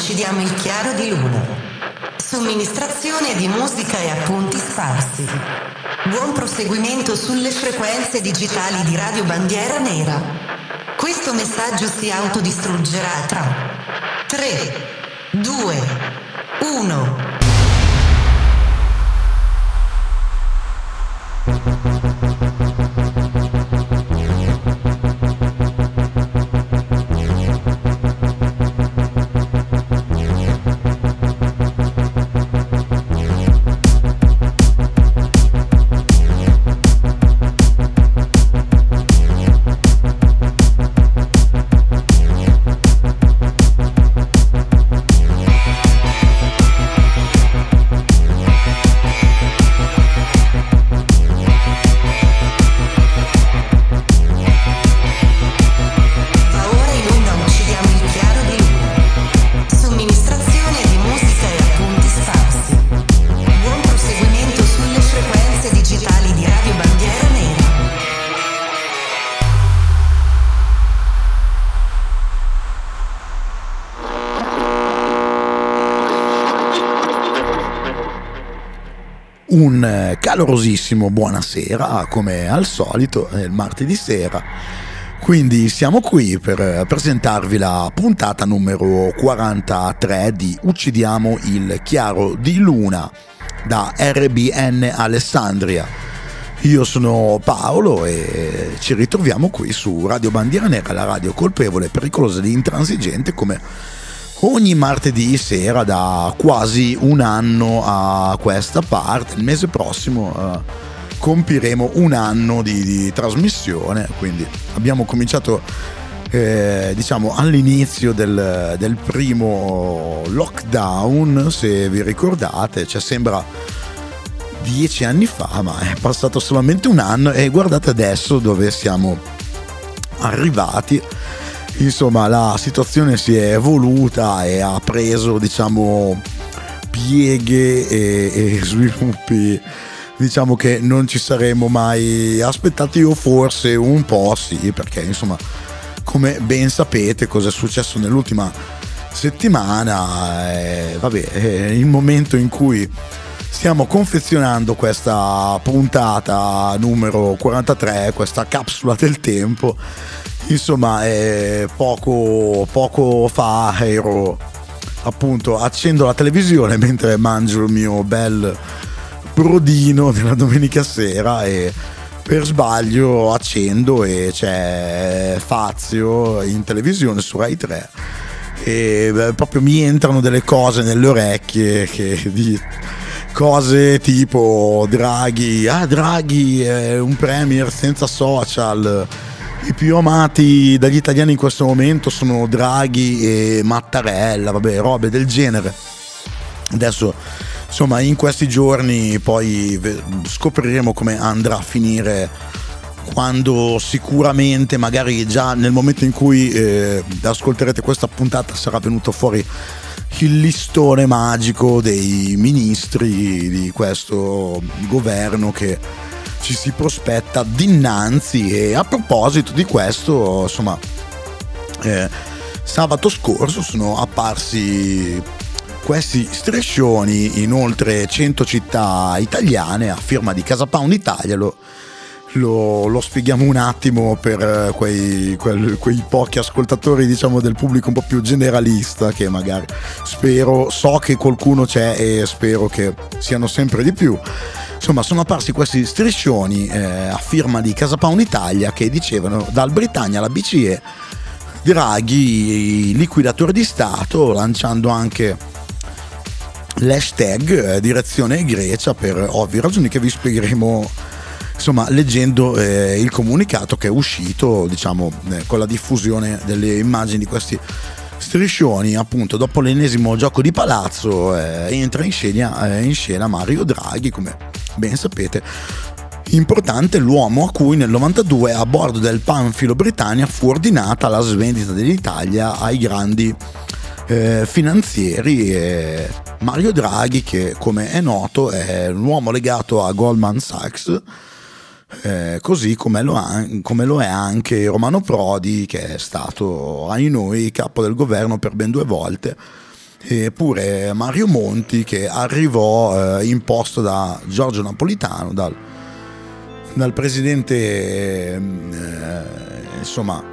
uccidiamo il chiaro di luna. Somministrazione di musica e appunti sparsi. Buon proseguimento sulle frequenze digitali di Radio Bandiera Nera. Questo messaggio si autodistruggerà tra 3, 2, 1. Un calorosissimo buonasera, come al solito, è il martedì sera. Quindi siamo qui per presentarvi la puntata numero 43 di Uccidiamo il chiaro di luna da RBN Alessandria. Io sono Paolo e ci ritroviamo qui su Radio Bandiera Nera, la radio colpevole, pericolosa ed intransigente come ogni martedì sera da quasi un anno a questa parte. Il mese prossimo uh, compiremo un anno di, di, trasmissione, quindi abbiamo cominciato eh, diciamo all'inizio del, del, primo lockdown, se vi ricordate, cioè sembra dieci anni fa, ma è passato solamente un anno. E guardate adesso dove siamo arrivati insomma la situazione si è evoluta e ha preso diciamo pieghe e, e sviluppi diciamo che non ci saremmo mai aspettati o forse un po' sì perché insomma come ben sapete cosa è successo nell'ultima settimana eh, vabbè è il momento in cui stiamo confezionando questa puntata numero 43 questa capsula del tempo. Insomma eh, poco, poco fa ero appunto accendo la televisione mentre mangio il mio bel brodino della domenica sera e per sbaglio accendo e c'è Fazio in televisione su Rai 3 e proprio mi entrano delle cose nelle orecchie che di cose tipo Draghi ah Draghi è un premier senza social i più amati dagli italiani in questo momento sono Draghi e Mattarella, vabbè, robe del genere. Adesso, insomma, in questi giorni poi scopriremo come andrà a finire quando sicuramente, magari già nel momento in cui eh, ascolterete questa puntata, sarà venuto fuori il listone magico dei ministri di questo governo che ci si prospetta dinanzi. E a proposito di questo insomma eh, sabato scorso sono apparsi questi striscioni in oltre 100 città italiane a firma di Casa Pound Italia lo, lo, lo spieghiamo un attimo per quei, quei, quei, pochi ascoltatori diciamo del pubblico un po' più generalista che magari spero so che qualcuno c'è e spero che siano sempre di più. Insomma sono apparsi questi striscioni eh, a firma di Casa Pound Italia che dicevano dal Britannia alla BCE Draghi liquidatore di Stato lanciando anche l'hashtag eh, direzione Grecia per ovvie ragioni che vi spiegheremo insomma leggendo eh, il comunicato che è uscito diciamo eh, con la diffusione delle immagini di questi striscioni appunto dopo l'ennesimo gioco di palazzo eh, entra in scena, eh, in scena Mario Draghi come ben sapete, importante l'uomo a cui nel 92 a bordo del Panfilo Britannia fu ordinata la svendita dell'Italia ai grandi eh, finanzieri eh, Mario Draghi che come è noto è un uomo legato a Goldman Sachs eh, così come lo, ha, come lo, è anche Romano Prodi che è stato ai noi capo del governo per ben due volte. Eppure Mario Monti che arrivò eh, imposto da Giorgio Napolitano, dal, dal presidente eh, insomma,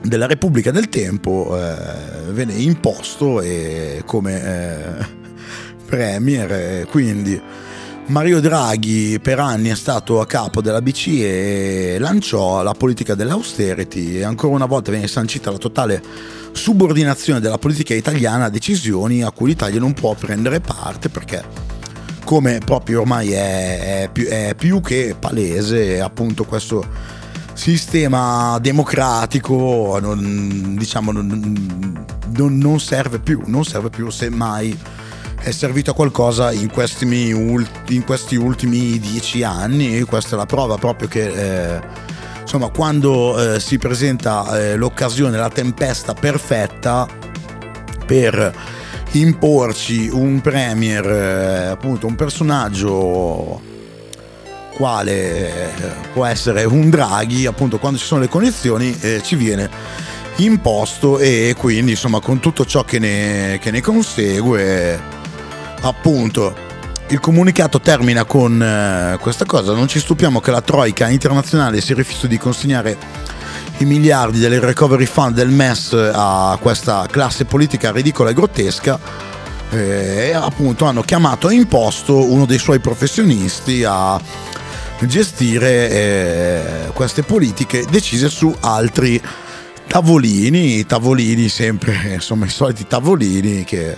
della Repubblica del Tempo, eh, venne imposto come eh, premier, quindi Mario Draghi per anni è stato a capo della BCE e lanciò la politica dell'austerity e ancora una volta viene sancita la totale subordinazione della politica italiana a decisioni a cui l'Italia non può prendere parte perché come proprio ormai è, è, più, è più che palese appunto questo sistema democratico non, diciamo non, non, serve più non serve più semmai è servito a qualcosa in questi, in questi ultimi dieci anni. Questa è la prova proprio che eh, insomma, quando eh, si presenta eh, l'occasione, la tempesta perfetta per imporci un premier, eh, appunto un personaggio quale eh, può essere un Draghi, appunto quando ci sono le condizioni eh, ci viene imposto e quindi insomma con tutto ciò che ne, che ne consegue appunto. Il comunicato termina con eh, questa cosa, non ci stupiamo che la Troica internazionale si rifiuti di consegnare i miliardi del recovery fund del MES a questa classe politica ridicola e grottesca e appunto hanno chiamato e imposto uno dei suoi professionisti a gestire eh, queste politiche decise su altri tavolini, tavolini sempre, insomma i soliti tavolini che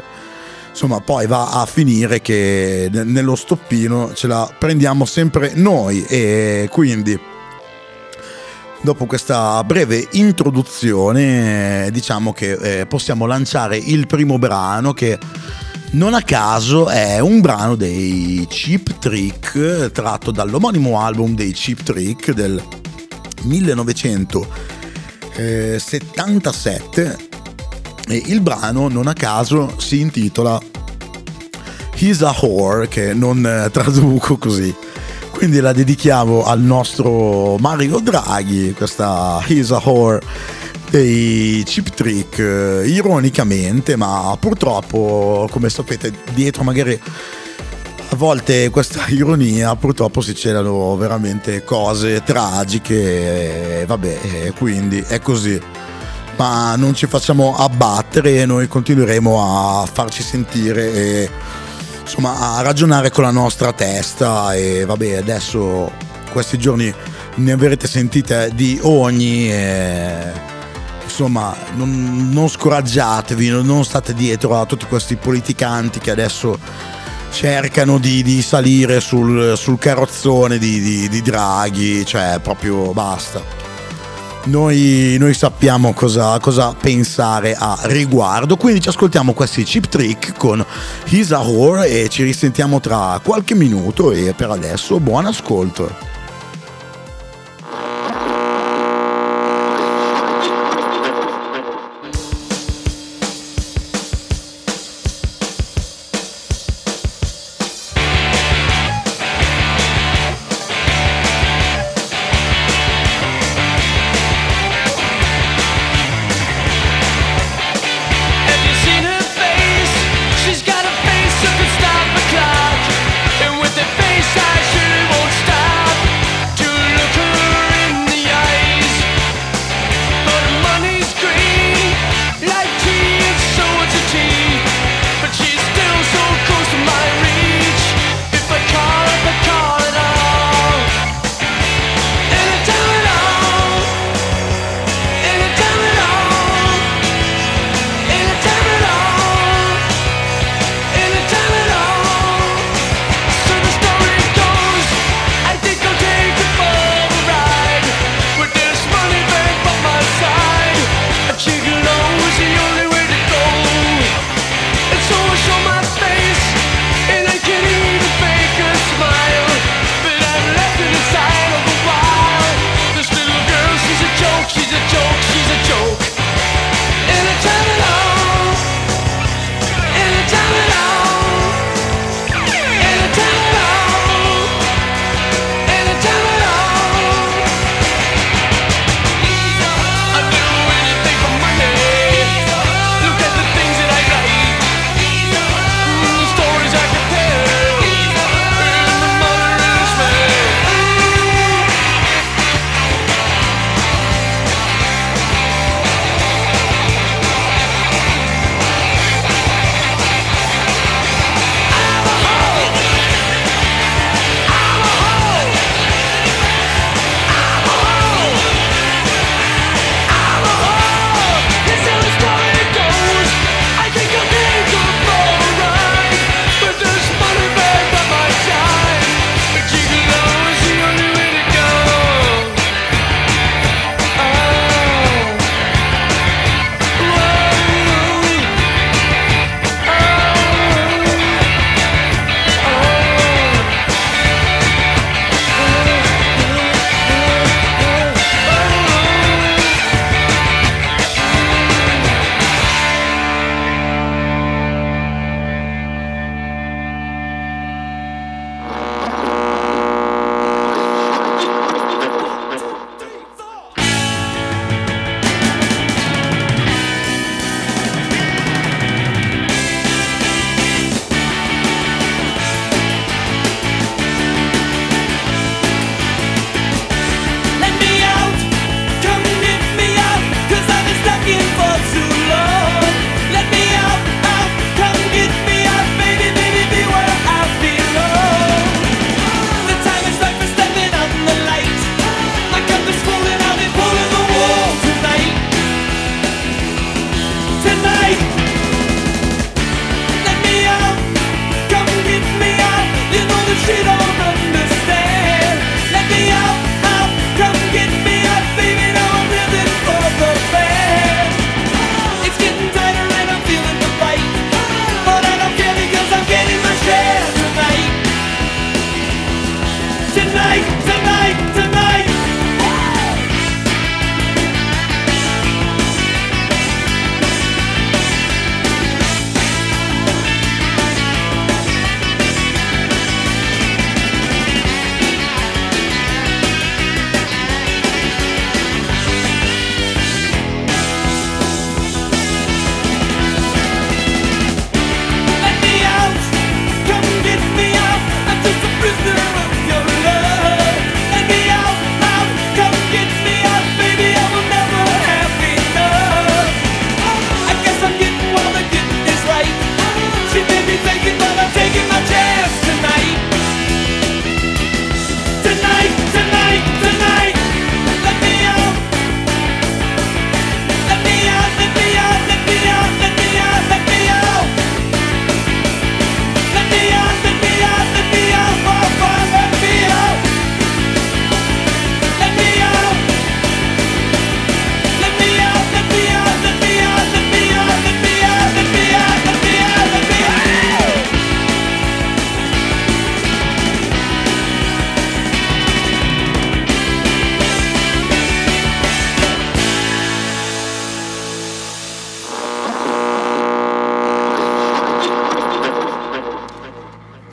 insomma poi va a finire che nello stoppino ce la prendiamo sempre noi. E quindi dopo questa breve introduzione diciamo che eh, possiamo lanciare il primo brano che non a caso è un brano dei Cheap Trick tratto dall'omonimo album dei Cheap Trick del 1977 e il brano, non a caso, si intitola He's a Whore, che non eh, traduco così. Quindi la dedichiamo al nostro Mario Draghi, questa He's a Whore dei Chip Trick, eh, ironicamente, ma purtroppo, come sapete, dietro magari a volte questa ironia purtroppo si celano veramente cose tragiche, e vabbè, quindi è così ma non ci facciamo abbattere e noi continueremo a farci sentire e insomma a ragionare con la nostra testa. E vabbè adesso questi giorni ne avrete sentite di ogni e, insomma non, non scoraggiatevi non state dietro a tutti questi politicanti che adesso cercano di, di salire sul, sul carrozzone di, di, di Draghi cioè proprio basta noi, noi sappiamo cosa, cosa, pensare a riguardo. Quindi ci ascoltiamo questi chip trick con a Whore e ci risentiamo tra qualche minuto e per adesso buon ascolto.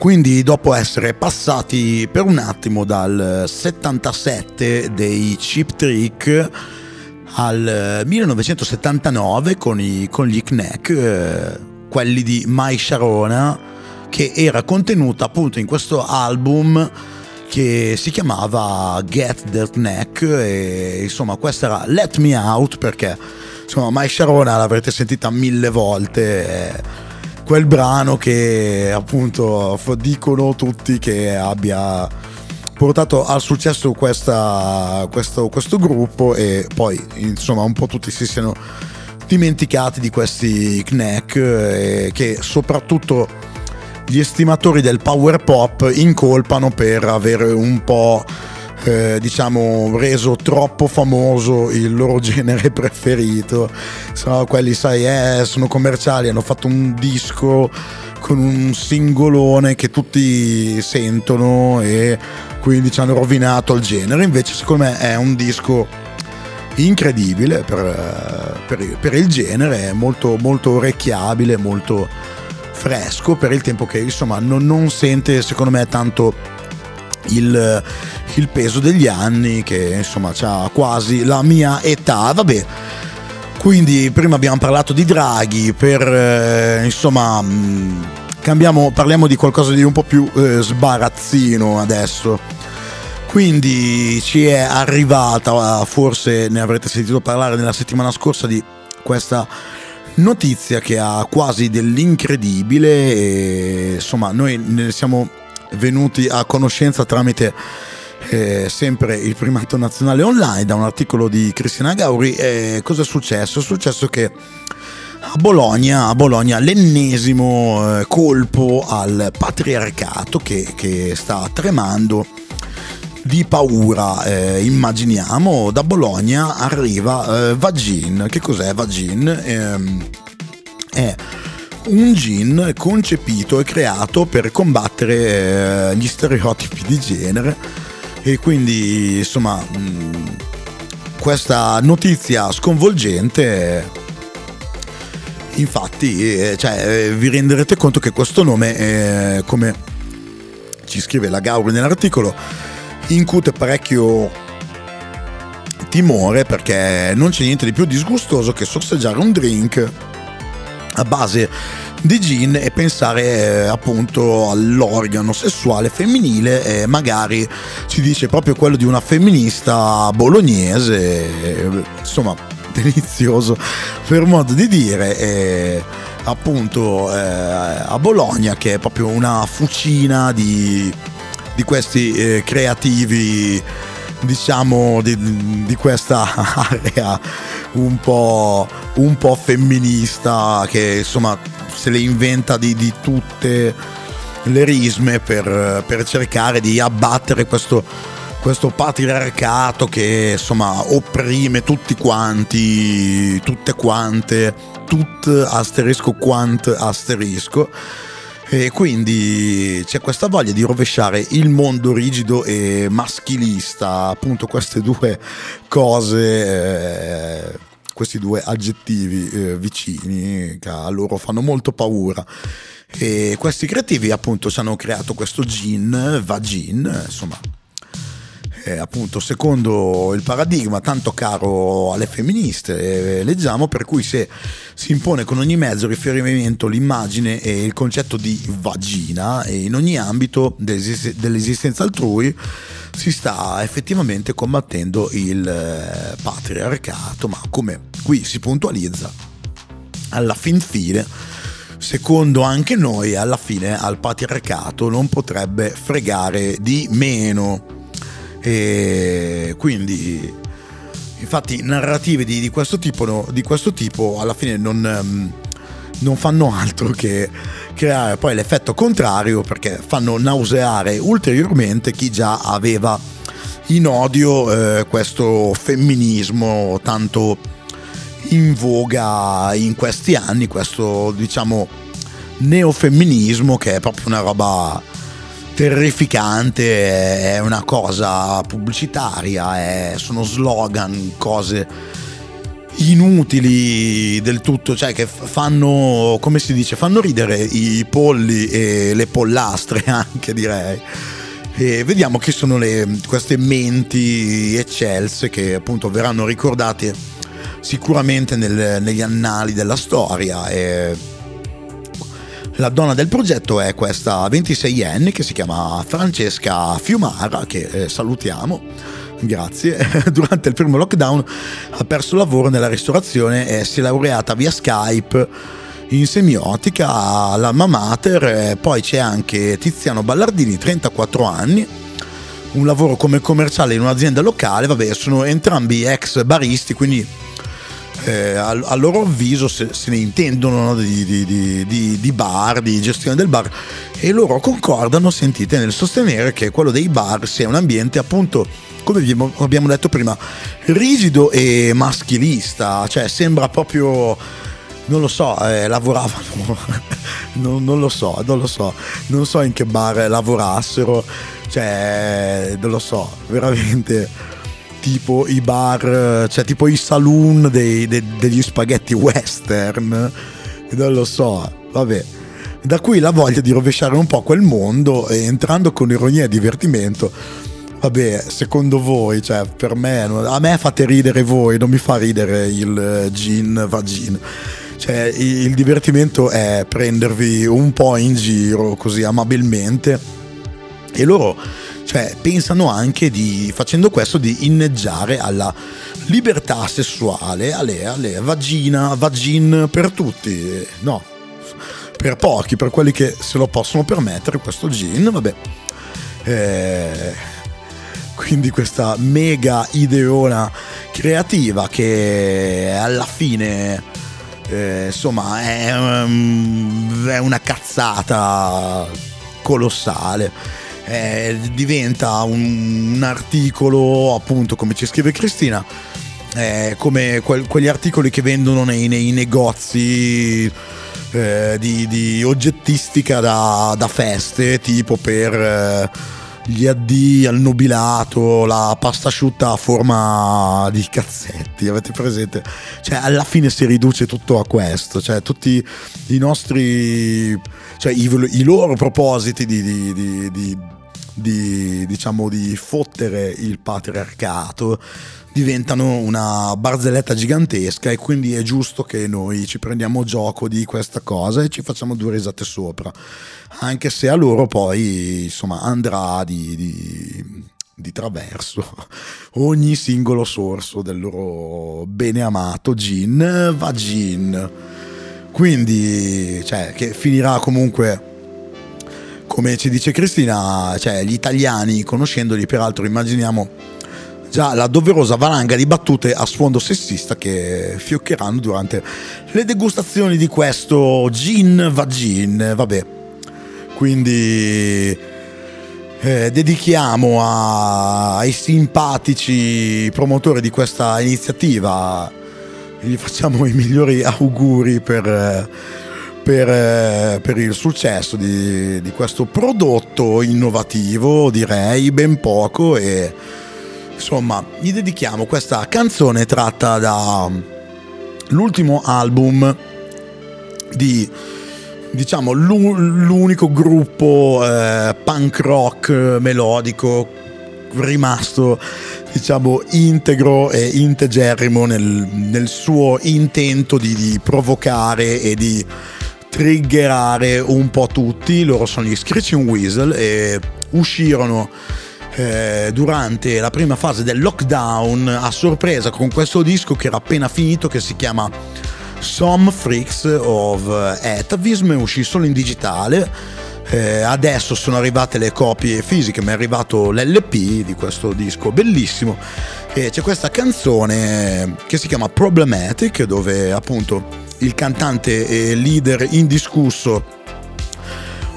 Quindi dopo essere passati per un attimo dal 77 dei Chip Trick al 1979 con, i, con gli Knack, eh, quelli di Mai Sharona, che era contenuta appunto in questo album che si chiamava Get That Neck e insomma questa era Let Me Out perché insomma Mai Sharona l'avrete sentita mille volte. Eh, quel brano che appunto dicono tutti che abbia portato al successo questa, questo, questo gruppo e poi insomma un po' tutti si siano dimenticati di questi Knack eh, che soprattutto gli estimatori del power pop incolpano per avere un po' eh, diciamo reso troppo famoso il loro genere preferito. Sono quelli sai eh, sono commerciali hanno fatto un disco con un singolone che tutti sentono e quindi ci hanno rovinato il genere. Invece secondo me è un disco incredibile per, per, per il genere molto, molto orecchiabile molto fresco per il tempo che insomma non, non sente secondo me tanto il, il peso degli anni che insomma ha quasi la mia età. Vabbè quindi prima abbiamo parlato di Draghi per eh, insomma mh, cambiamo, parliamo di qualcosa di un po' più eh, sbarazzino adesso. Quindi ci è arrivata forse ne avrete sentito parlare nella settimana scorsa di questa notizia che ha quasi dell'incredibile e insomma noi ne siamo venuti a conoscenza tramite eh, sempre il primato nazionale online da un articolo di Cristina Gauri e cosa è successo? È successo che a Bologna, a Bologna l'ennesimo eh, colpo al patriarcato che, che sta tremando di paura. Eh, immaginiamo da Bologna arriva eh, Vagin. Che cos'è Vagin? Eh, è un gin concepito e creato per combattere eh, gli stereotipi di genere. E quindi insomma mh, questa notizia sconvolgente infatti eh, cioè, eh, vi renderete conto che questo nome eh, come ci scrive la Gauri nell'articolo incute parecchio timore perché non c'è niente di più disgustoso che sorseggiare un drink a base di gin e pensare eh, appunto all'organo sessuale femminile e magari ci dice proprio quello di una femminista bolognese insomma delizioso per modo di dire appunto eh, a Bologna che è proprio una fucina di, di questi eh, creativi diciamo di, di questa area un po', un po' femminista che insomma se le inventa di, di tutte le risme per, per cercare di abbattere questo, questo patriarcato che insomma opprime tutti quanti, tutte quante, tut asterisco quant asterisco e quindi c'è questa voglia di rovesciare il mondo rigido e maschilista, appunto queste due cose, eh, questi due aggettivi eh, vicini che a loro fanno molto paura. E questi creativi appunto ci hanno creato questo gin, vagin, insomma eh, appunto secondo il paradigma tanto caro alle femministe, eh, leggiamo, per cui se si impone con ogni mezzo riferimento l'immagine e il concetto di vagina e in ogni ambito dell'esistenza altrui si sta effettivamente combattendo il eh, patriarcato, ma come qui si puntualizza, alla fin fine secondo anche noi alla fine al patriarcato non potrebbe fregare di meno e quindi, infatti, narrative di, di, questo, tipo, di questo, tipo, alla fine non, um, non fanno altro che creare poi l'effetto contrario perché fanno nauseare ulteriormente chi già aveva in odio eh, questo femminismo tanto in voga in questi anni, questo diciamo neofemminismo che è proprio una roba terrificante, è una cosa pubblicitaria, è, sono slogan, cose inutili del tutto, cioè che fanno, come si dice, fanno ridere i polli e le pollastre anche direi. E vediamo chi sono le, queste menti eccelse che appunto verranno ricordate sicuramente nel, negli annali della storia. E la donna del progetto è questa 26enne che si chiama Francesca Fiumara, che eh, salutiamo. Grazie. Durante il primo lockdown ha perso lavoro nella ristorazione e si è laureata via Skype in semiotica all'Alma Mater. Poi c'è anche Tiziano Ballardini, 34 anni, un lavoro come commerciale in un'azienda locale. Vabbè, sono entrambi ex baristi, quindi eh, a, a, loro avviso se, se ne intendono no, di, di, di, di, bar, di gestione del bar e loro concordano, sentite, nel sostenere che quello dei bar sia un ambiente appunto, come abbiamo detto prima, rigido e maschilista, cioè sembra proprio non lo so, eh, lavoravano, non, non, lo so, non lo so, non so in che bar lavorassero, cioè, non lo so, veramente tipo i bar, cioè tipo i saloon dei, de, degli spaghetti western, non lo so, vabbè. Da qui la voglia di rovesciare un po' quel mondo e entrando con ironia e divertimento. Vabbè, secondo voi, cioè per me, a me fate ridere voi, non mi fa ridere il gin vagin. Cioè, il divertimento è prendervi un po' in giro così amabilmente e loro cioè, pensano anche di, facendo questo, di inneggiare alla libertà sessuale, alle, alle vagina, vagin per tutti. No, per pochi, per quelli che se lo possono permettere, questo gin, vabbè. Eh, quindi questa mega ideona creativa che alla fine eh, insomma è, um, è, una cazzata colossale eh, diventa un, un, articolo, appunto, come ci scrive Cristina, eh, come que- quegli articoli che vendono nei, nei negozi eh, di, di, oggettistica da, da, feste, tipo per eh, gli addii al nubilato, la pasta asciutta a forma di cazzetti, avete presente? Cioè, alla fine si riduce tutto a questo, cioè tutti i nostri, cioè i, i loro propositi di, di, di, di di, diciamo, di fottere il patriarcato diventano una barzelletta gigantesca e quindi è giusto che noi ci prendiamo gioco di questa cosa e ci facciamo due risate sopra. Anche se a loro poi insomma andrà di, di, di traverso ogni singolo sorso del loro bene amato gin va quindi cioè che finirà comunque come ci dice Cristina, cioè, gli italiani, conoscendoli, peraltro immaginiamo già la doverosa valanga di battute a sfondo sessista che fioccheranno durante le degustazioni di questo gin vagin, vabbè. Quindi eh, dedichiamo a, ai simpatici promotori di questa iniziativa, gli facciamo i migliori auguri per... Eh, per, eh, per il successo di, di, questo prodotto innovativo, direi ben poco e insomma gli dedichiamo questa canzone tratta dall'ultimo album di diciamo l'unico gruppo eh, punk rock melodico rimasto diciamo integro e integerrimo nel, nel suo intento di, di provocare e di triggerare un po' tutti. Loro sono gli Screeching Weasel e uscirono eh, durante la prima fase del lockdown a sorpresa con questo disco che era appena finito che si chiama Some Freaks of Atavism, uscì solo in digitale. Eh, adesso sono arrivate le copie fisiche, mi è arrivato l'LP di questo disco bellissimo e c'è questa canzone che si chiama Problematic dove appunto il cantante e leader indiscusso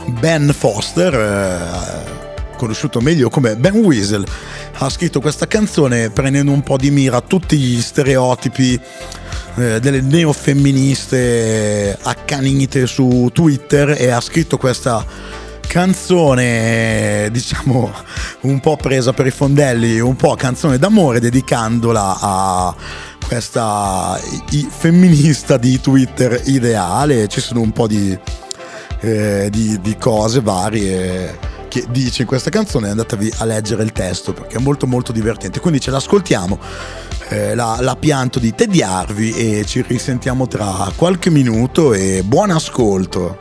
Ben Foster, eh, conosciuto meglio come Ben Weasel, ha scritto questa canzone prendendo un po' di mira tutti gli stereotipi eh, delle neofemministe accanite su Twitter e ha scritto questa canzone diciamo un po' presa per i fondelli, un po' canzone d'amore dedicandola a questa femminista di Twitter ideale, ci sono un po' di, eh, di, di cose varie che dice in questa canzone andatevi a leggere il testo perché è molto molto divertente. Quindi ce l'ascoltiamo eh, la, la, pianto di tediarvi e ci risentiamo tra qualche minuto e buon ascolto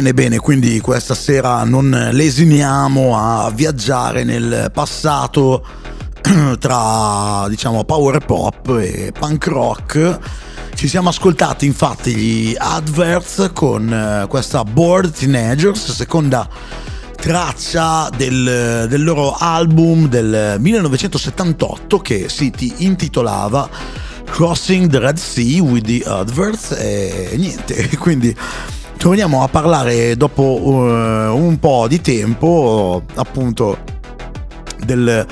Bene, bene, quindi questa sera non lesiniamo a viaggiare nel passato tra, diciamo, power pop e punk rock. Ci siamo ascoltati infatti gli adverts con eh, questa Bored Teenagers, seconda traccia del, del loro album del 1978 che si intitolava Crossing the Red Sea with the Adverts e niente, quindi torniamo a parlare dopo uh, un po' di tempo appunto del,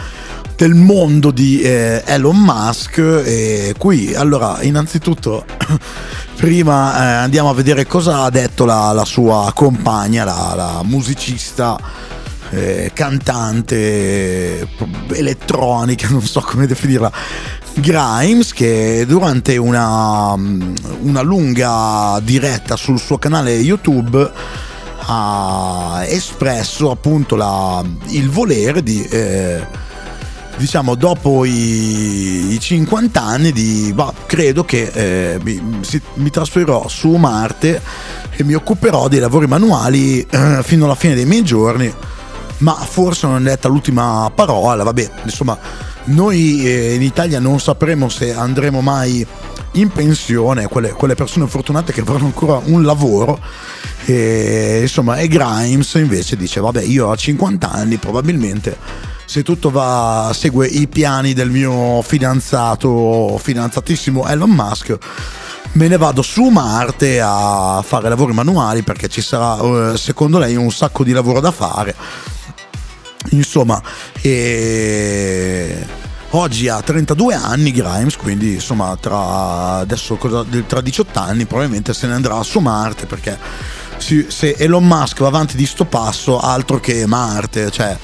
del mondo di eh, Elon Musk. E qui allora innanzitutto prima eh, andiamo a vedere cosa ha detto la, la sua compagna la, la musicista eh, cantante elettronica non so come definirla Grimes che durante una, una lunga diretta sul suo canale YouTube ha espresso appunto la, il volere di eh, diciamo dopo i, i 50 anni di bah, credo che eh, mi, si, mi, trasferirò su Marte e mi occuperò dei lavori manuali eh, fino alla fine dei miei giorni. Ma forse non è detta l'ultima parola vabbè insomma noi eh, in Italia non sapremo se andremo mai in pensione quelle, quelle persone fortunate che avranno ancora un lavoro e insomma e Grimes invece dice vabbè io a 50 anni probabilmente se tutto va, segue i piani del mio fidanzato, fidanzatissimo Elon Musk, me ne vado su Marte a fare lavori manuali perché ci sarà, eh, secondo lei, un sacco di lavoro da fare. Insomma, e... oggi ha 32 anni Grimes, quindi insomma tra, adesso, tra 18 anni probabilmente se ne andrà su Marte perché se Elon Musk va avanti di sto passo altro che Marte, cioè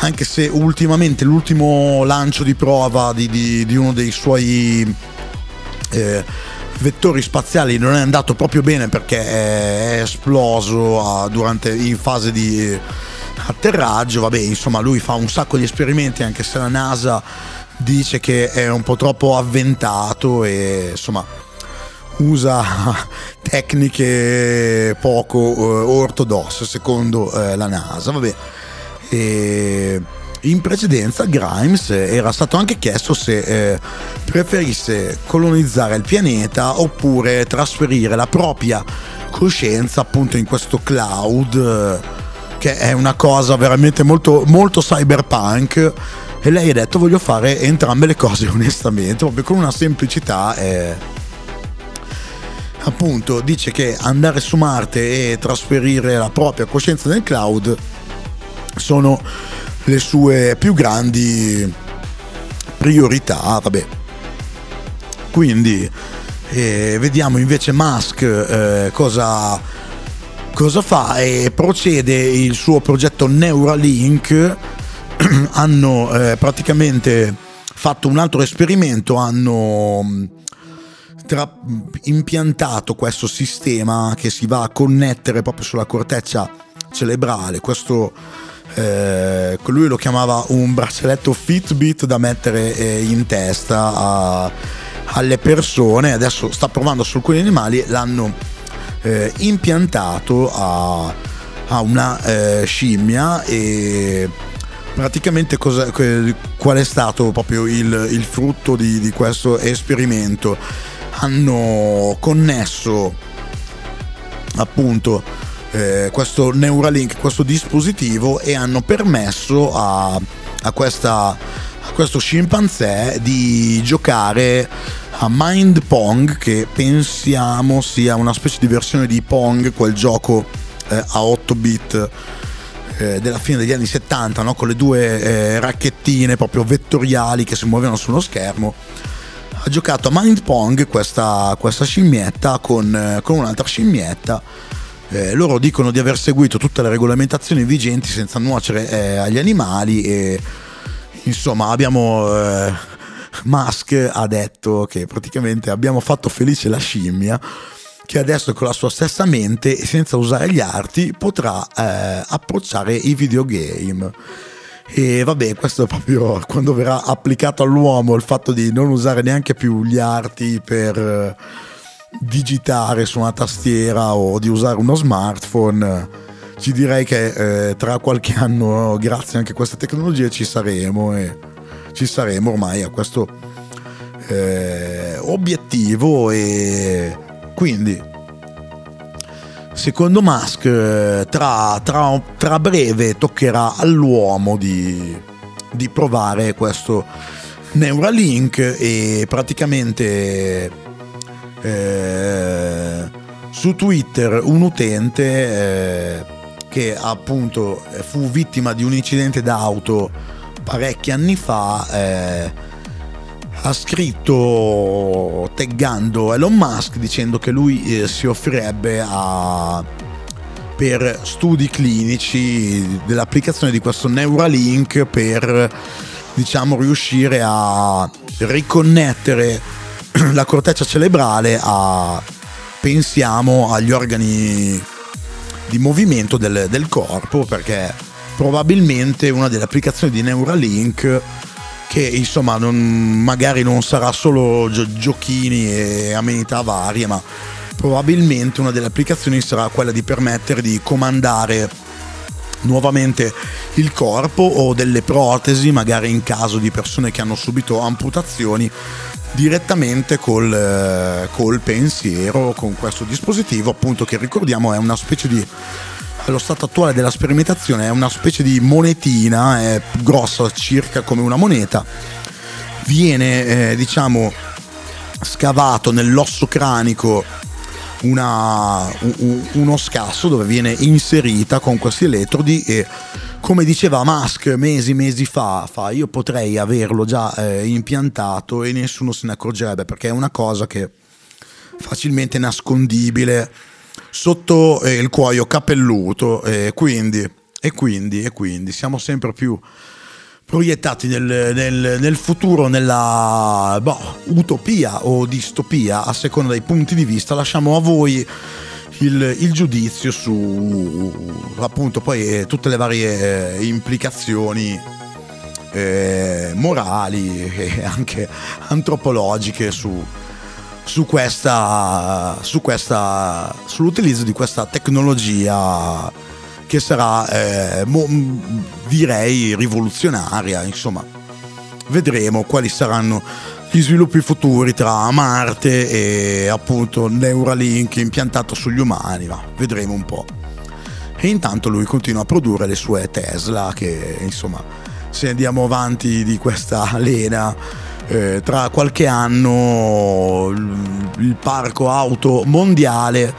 anche se ultimamente l'ultimo lancio di prova di, di, di uno dei suoi eh, vettori spaziali non è andato proprio bene perché è esploso durante, in fase di atterraggio, vabbè insomma lui fa un sacco di esperimenti anche se la NASA dice che è un po' troppo avventato e insomma usa tecniche poco eh, ortodosse secondo eh, la NASA, vabbè. E in precedenza Grimes era stato anche chiesto se eh, preferisse colonizzare il pianeta oppure trasferire la propria coscienza appunto in questo cloud che è una cosa veramente molto, molto cyberpunk e lei ha detto voglio fare entrambe le cose onestamente proprio con una semplicità eh, appunto dice che andare su Marte e trasferire la propria coscienza nel cloud sono le sue più grandi priorità. Vabbè. Quindi eh, vediamo invece Musk eh, cosa, cosa fa? E procede il suo progetto Neuralink. hanno eh, praticamente fatto un altro esperimento, hanno mm, tra, impiantato questo sistema che si va a connettere proprio sulla corteccia cerebrale, questo eh, lui lo chiamava un braccialetto Fitbit da mettere eh, in testa a, alle persone, adesso sta provando su alcuni animali, l'hanno eh, impiantato a, a una eh, scimmia e praticamente qual è stato proprio il, il frutto di, di questo esperimento? Hanno connesso appunto eh, questo Neuralink, questo dispositivo e hanno permesso a, a, questa, a questo scimpanzé di giocare a Mind Pong che pensiamo sia una specie di versione di Pong, quel gioco eh, a 8 bit eh, della fine degli anni 70 no? con le due eh, racchettine proprio vettoriali che si muovevano sullo schermo ha giocato a Mind Pong questa, questa scimmietta con, eh, con un'altra scimmietta eh, loro dicono di aver seguito tutte le regolamentazioni vigenti senza nuocere eh, agli animali e insomma abbiamo... Eh, Musk ha detto che praticamente abbiamo fatto felice la scimmia che adesso con la sua stessa mente e senza usare gli arti potrà eh, approcciare i videogame. E vabbè, questo è proprio quando verrà applicato all'uomo il fatto di non usare neanche più gli arti per digitare su una tastiera o di usare uno smartphone, ci direi che eh, tra qualche anno, grazie anche a queste tecnologie, ci saremo e ci saremo ormai a questo eh, obiettivo e quindi secondo Musk tra, tra, tra breve toccherà all'uomo di, di provare questo Neuralink e praticamente eh, su Twitter un utente eh, che appunto fu vittima di un incidente d'auto parecchi anni fa eh, ha scritto taggando Elon Musk dicendo che lui eh, si offrirebbe a, per studi clinici dell'applicazione di questo Neuralink per diciamo riuscire a riconnettere la corteccia cerebrale a pensiamo agli organi di movimento del, del corpo perché probabilmente una delle applicazioni di Neuralink che insomma non, magari non sarà solo giochini e amenità varie ma probabilmente una delle applicazioni sarà quella di permettere di comandare nuovamente il corpo o delle protesi magari in caso di persone che hanno subito amputazioni direttamente col, eh, col pensiero con questo dispositivo appunto che ricordiamo è una specie di allo stato attuale della sperimentazione è una specie di monetina, è grossa circa come una moneta, viene eh, diciamo scavato nell'osso cranico una, un, uno scasso dove viene inserita con questi elettrodi e come diceva Musk mesi mesi fa, fa io potrei averlo già eh, impiantato e nessuno se ne accorgerebbe perché è una cosa che facilmente nascondibile sotto eh, il cuoio capelluto e quindi, e quindi, e quindi siamo sempre più proiettati nel, nel, nel futuro, nella boh, utopia o distopia, a seconda dei punti di vista, lasciamo a voi il, il giudizio su appunto poi eh, tutte le varie eh, implicazioni eh, morali e anche antropologiche su, su questa, su questa, sull'utilizzo di questa tecnologia che sarà eh, mo, direi rivoluzionaria. Insomma vedremo quali saranno gli sviluppi futuri tra Marte e appunto Neuralink impiantato sugli umani, ma vedremo un po'. E intanto lui continua a produrre le sue Tesla che insomma se andiamo avanti di questa lena eh, tra qualche anno il parco auto mondiale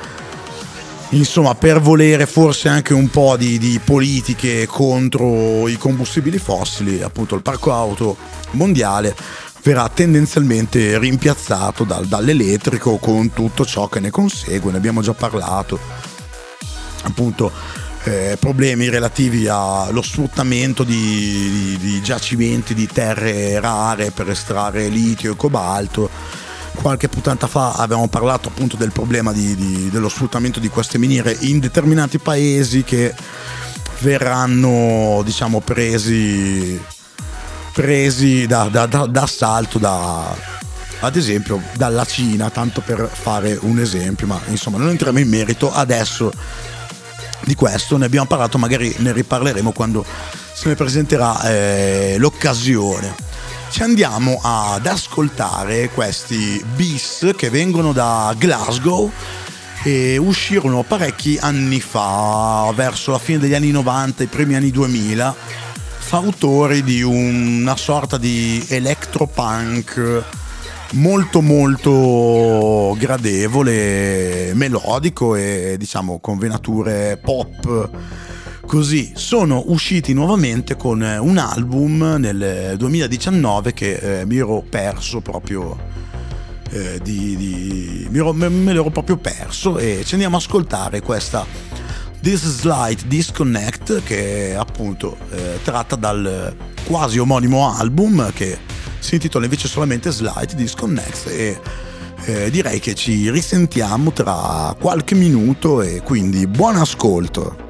insomma per volere forse anche un po' di, di, politiche contro i combustibili fossili appunto il parco auto mondiale verrà tendenzialmente rimpiazzato dal, dall'elettrico con tutto ciò che ne consegue, ne abbiamo già parlato, appunto eh, problemi relativi allo sfruttamento di, di, di, giacimenti di terre rare per estrarre litio e cobalto. Qualche puntata fa avevamo parlato appunto del problema di, dello sfruttamento di queste miniere in determinati paesi che verranno diciamo presi presi da, da, da, d'assalto da, ad esempio dalla Cina, tanto per fare un esempio, ma insomma non entriamo in merito adesso di questo, ne abbiamo parlato, magari ne riparleremo quando se ne presenterà eh, l'occasione. Ci andiamo ad ascoltare questi bis che vengono da Glasgow e uscirono parecchi anni fa, verso la fine degli anni 90, i primi anni 2000 fautori di una sorta di electropunk molto molto gradevole, melodico e diciamo con venature pop. Così sono usciti nuovamente con un album nel 2019 che eh, mi ero perso proprio. Eh, di, di, mi ero, me, me l'ero proprio perso e ci andiamo ad ascoltare questa This Slight Disconnect che appunto eh, tratta dal quasi omonimo album che si intitola invece solamente Slight Disconnect e eh, direi che ci risentiamo tra qualche minuto e quindi buon ascolto.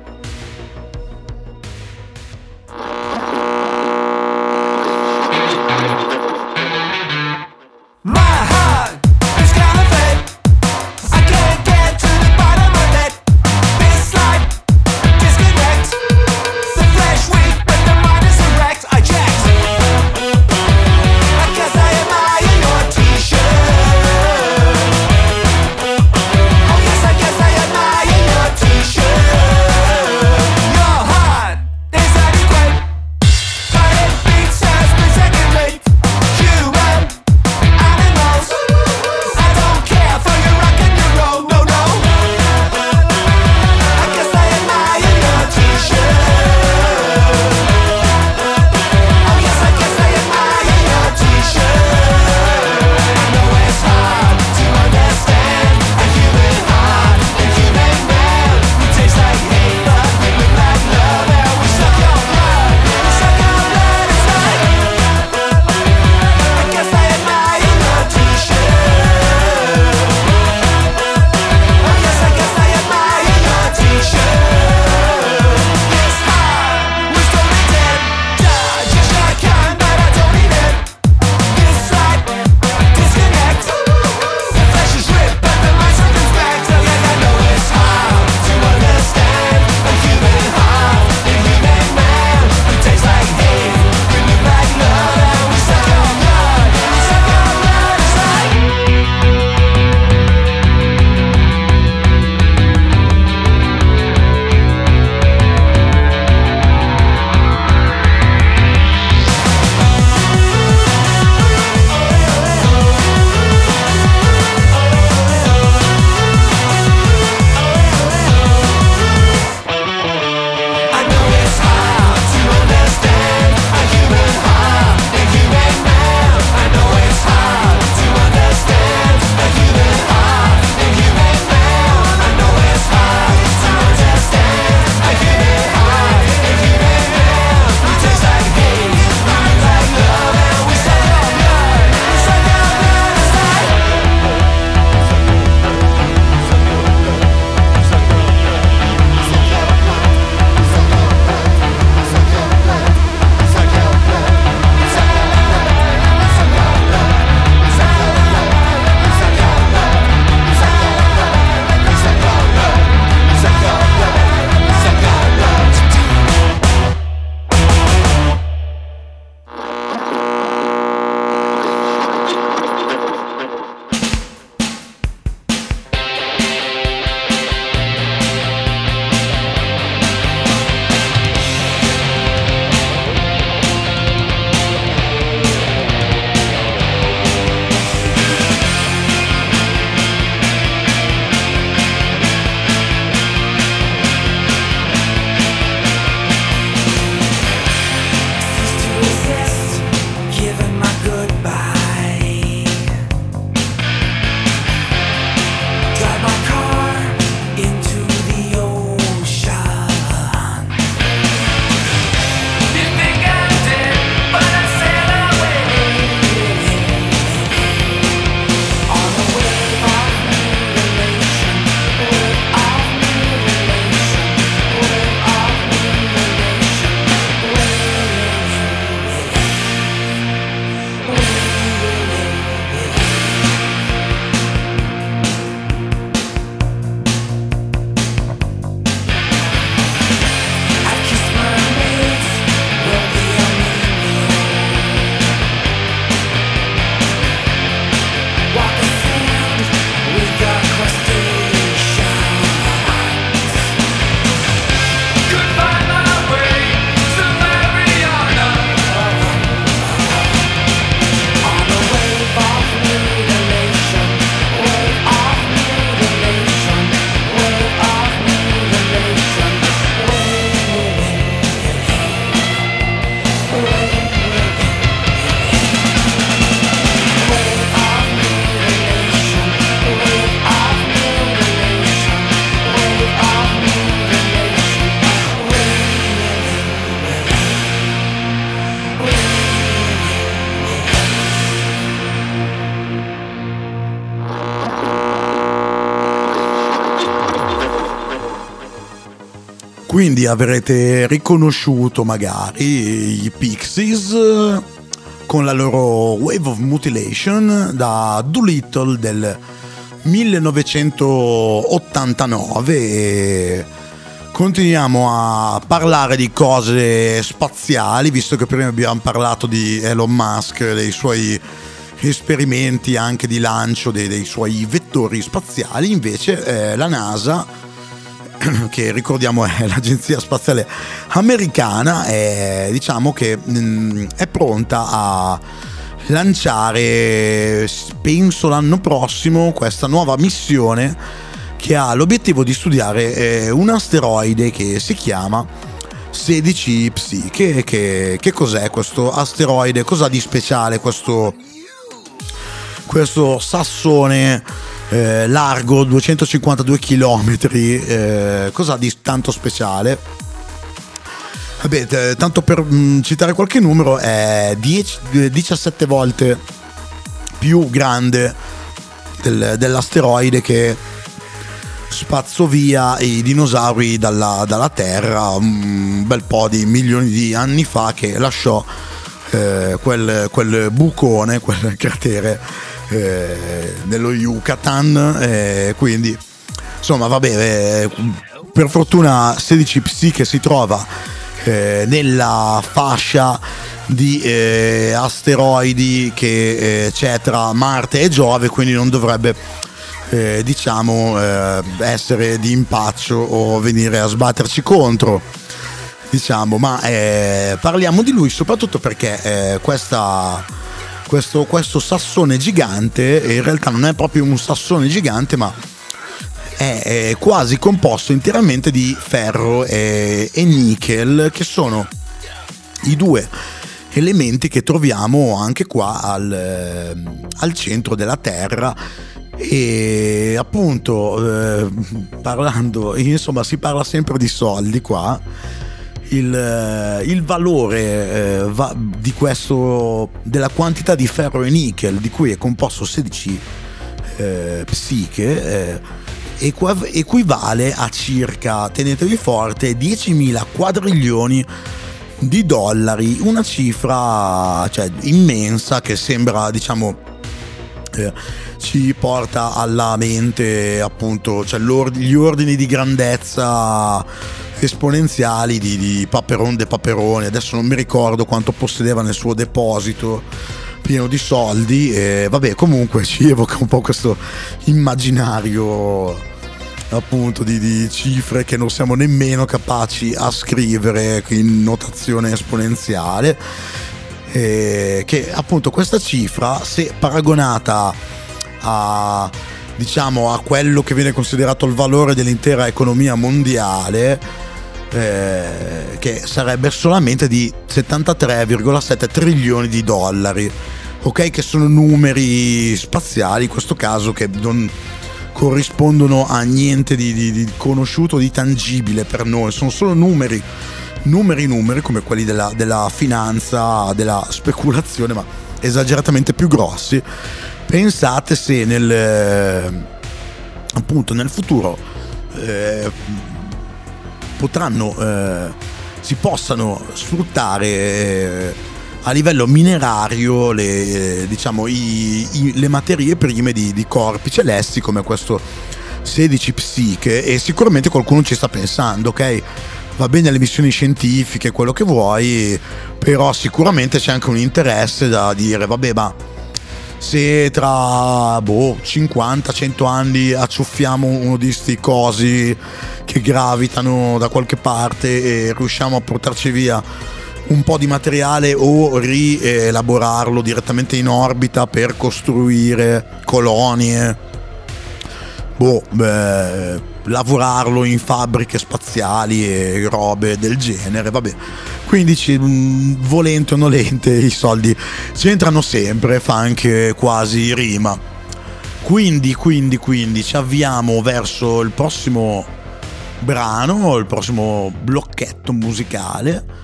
Quindi avrete riconosciuto magari i Pixies con la loro Wave of Mutilation da Doolittle del 1989 e continuiamo a parlare di cose spaziali visto che prima abbiamo parlato di Elon Musk dei suoi esperimenti anche di lancio dei, dei suoi vettori spaziali. Invece eh, la NASA che ricordiamo è l'agenzia spaziale americana, è, diciamo che mh, mm, è pronta a lanciare, penso l'anno prossimo, questa nuova missione che ha l'obiettivo di studiare eh, un asteroide che si chiama 16 Psi. Che, che, che cos'è questo asteroide? Cosa di speciale questo, questo sassone? Eh, largo 252 km, eh, cosa di tanto speciale? Vabbè, t- tanto per mh, mm, citare qualche numero, è 10, 17 volte più grande del, dell'asteroide che spazzò via i dinosauri dalla, dalla, Terra un bel po' di milioni di anni fa che lasciò eh, quel, quel bucone, quel cratere eh, nello Yucatan, eh, quindi insomma vabbè, eh, per fortuna 16 Psi che si trova eh, nella fascia di eh, asteroidi che c'è tra Marte e Giove, quindi non dovrebbe diciamo essere di impaccio o venire a sbatterci contro diciamo ma parliamo di lui soprattutto perché questa questo, questo sassone gigante, in realtà non è proprio un sassone gigante, ma è, quasi composto interamente di ferro e, e nickel, che sono i due elementi che troviamo anche qua al, al centro della Terra. E appunto eh, parlando insomma si parla sempre di soldi qua il, eh, il valore eh, va, di questo, della quantità di ferro e nickel di cui è composto 16 eh, psiche eh, equivale a circa, tenetevi forte, 10.000 quadrilioni di dollari, una cifra cioè, immensa che sembra diciamo eh, ci porta alla mente appunto cioè, gli ordini di grandezza esponenziali di, di Paperon de Paperoni, adesso non mi ricordo quanto possedeva nel suo deposito pieno di soldi e vabbè comunque ci evoca un po' questo immaginario appunto di, di, cifre che non siamo nemmeno capaci a scrivere in notazione esponenziale e che appunto questa cifra se paragonata a diciamo a quello che viene considerato il valore dell'intera economia mondiale eh, che sarebbe solamente di 73,7 trilioni di dollari. Ok, che sono numeri spaziali, in questo caso che non corrispondono a niente di, di, di conosciuto, di tangibile per noi, sono solo numeri, numeri, numeri come quelli della, della finanza, della speculazione, ma esageratamente più grossi. Pensate se nel, appunto nel futuro eh, potranno, eh, si possano sfruttare eh, a livello minerario le, diciamo, i, i, le materie prime di, di, corpi celesti come questo 16 psiche e sicuramente qualcuno ci sta pensando, ok? Va bene le missioni scientifiche, quello che vuoi, però sicuramente c'è anche un interesse da dire, vabbè, ma se tra boh, 50-100 anni acciuffiamo uno di questi cosi che gravitano da qualche parte e riusciamo a portarci via un po' di materiale o rielaborarlo direttamente in orbita per costruire colonie, boh, beh, lavorarlo in fabbriche spaziali e robe del genere, vabbè. Quindi mm, volente o nolente i soldi c'entrano sempre, fa anche quasi rima. Quindi, quindi, quindi ci avviamo verso il prossimo brano, il prossimo blocchetto musicale.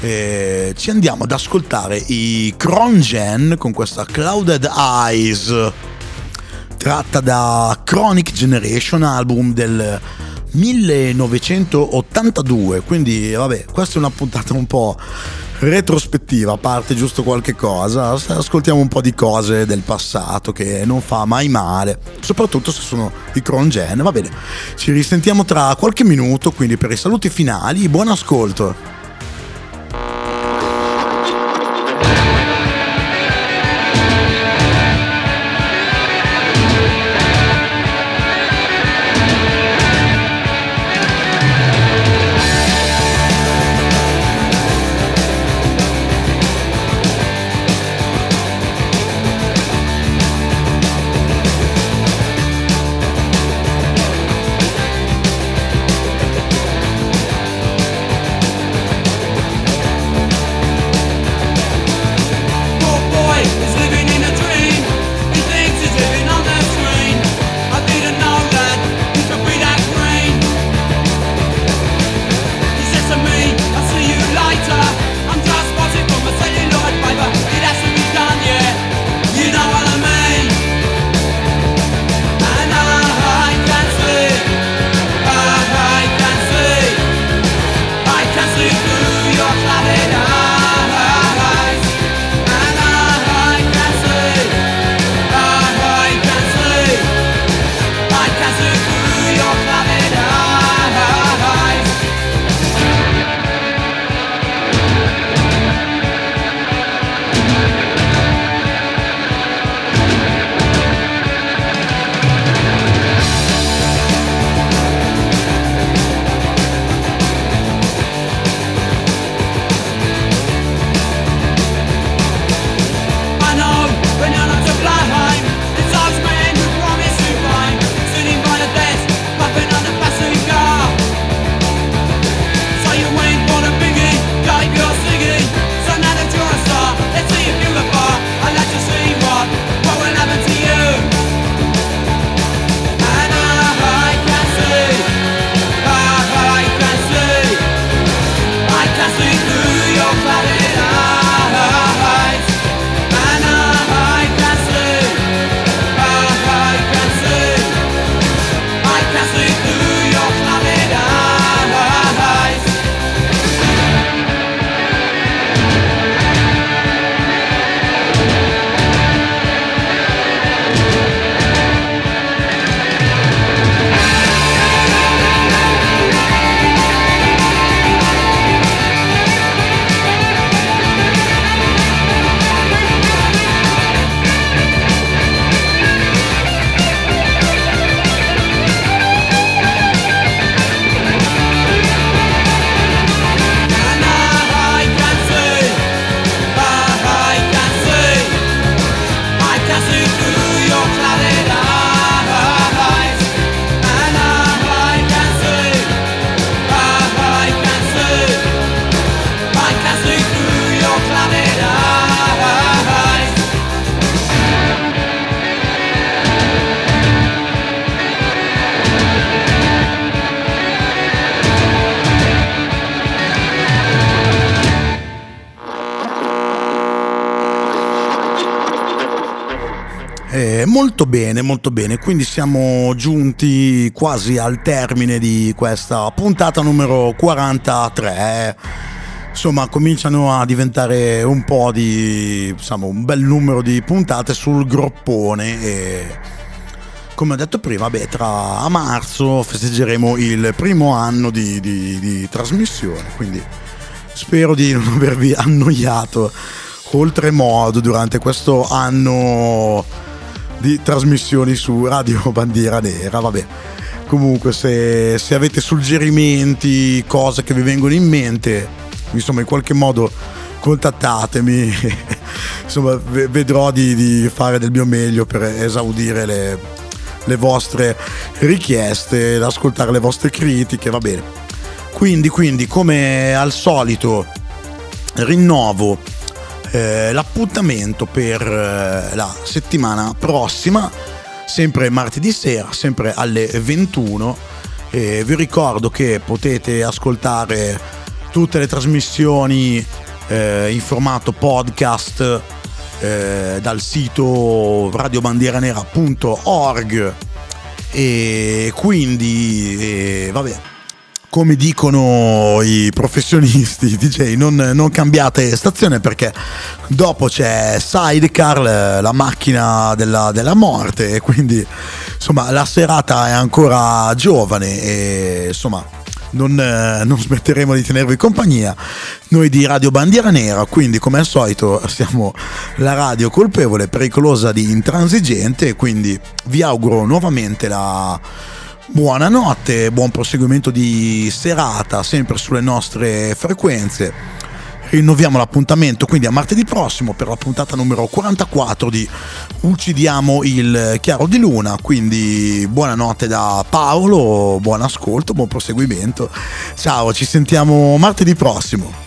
E ci andiamo ad ascoltare i Crongen con questa Clouded Eyes tratta da Chronic Generation album del 1982, quindi vabbè, questa è una puntata un po' retrospettiva, a parte giusto qualche cosa, ascoltiamo un po' di cose del passato che non fa mai male, soprattutto se sono di Cron Gen. Va bene, ci risentiamo tra qualche minuto, quindi per i saluti finali, buon ascolto. Molto bene, molto bene. Quindi siamo giunti quasi al termine di questa puntata numero 43. Insomma, cominciano a diventare un po' di, insomma, un bel numero di puntate sul groppone e come ho detto prima, beh, tra marzo festeggeremo il primo anno di, di, di trasmissione, quindi spero di non avervi annoiato oltremodo durante questo anno di trasmissioni su Radio Bandiera Nera, vabbè. Comunque se, se avete suggerimenti, cose che vi vengono in mente, insomma in qualche modo contattatemi, insomma vedrò di, di, fare del mio meglio per esaudire le, le vostre richieste, ascoltare le vostre critiche, va bene. Quindi, quindi come al solito rinnovo eh, l'appuntamento per eh, la settimana prossima, sempre martedì sera, sempre alle 21. Eh, vi ricordo che potete ascoltare tutte le trasmissioni eh, in formato podcast dal sito radiobandieranera.org e quindi vabbè come dicono i professionisti DJ, non, non, cambiate stazione perché dopo c'è Sidecar, la macchina della, della, morte, quindi insomma la serata è ancora giovane e insomma non, non, smetteremo di tenervi compagnia. Noi di Radio Bandiera Nera, quindi come al solito siamo la radio colpevole, pericolosa di intransigente, quindi vi auguro nuovamente la Buonanotte, buon proseguimento di serata, sempre sulle nostre frequenze. Rinnoviamo l'appuntamento quindi a martedì prossimo per la puntata numero 44 di Uccidiamo il chiaro di luna. Quindi buonanotte da Paolo, buon ascolto, buon proseguimento. Ciao, ci sentiamo martedì prossimo.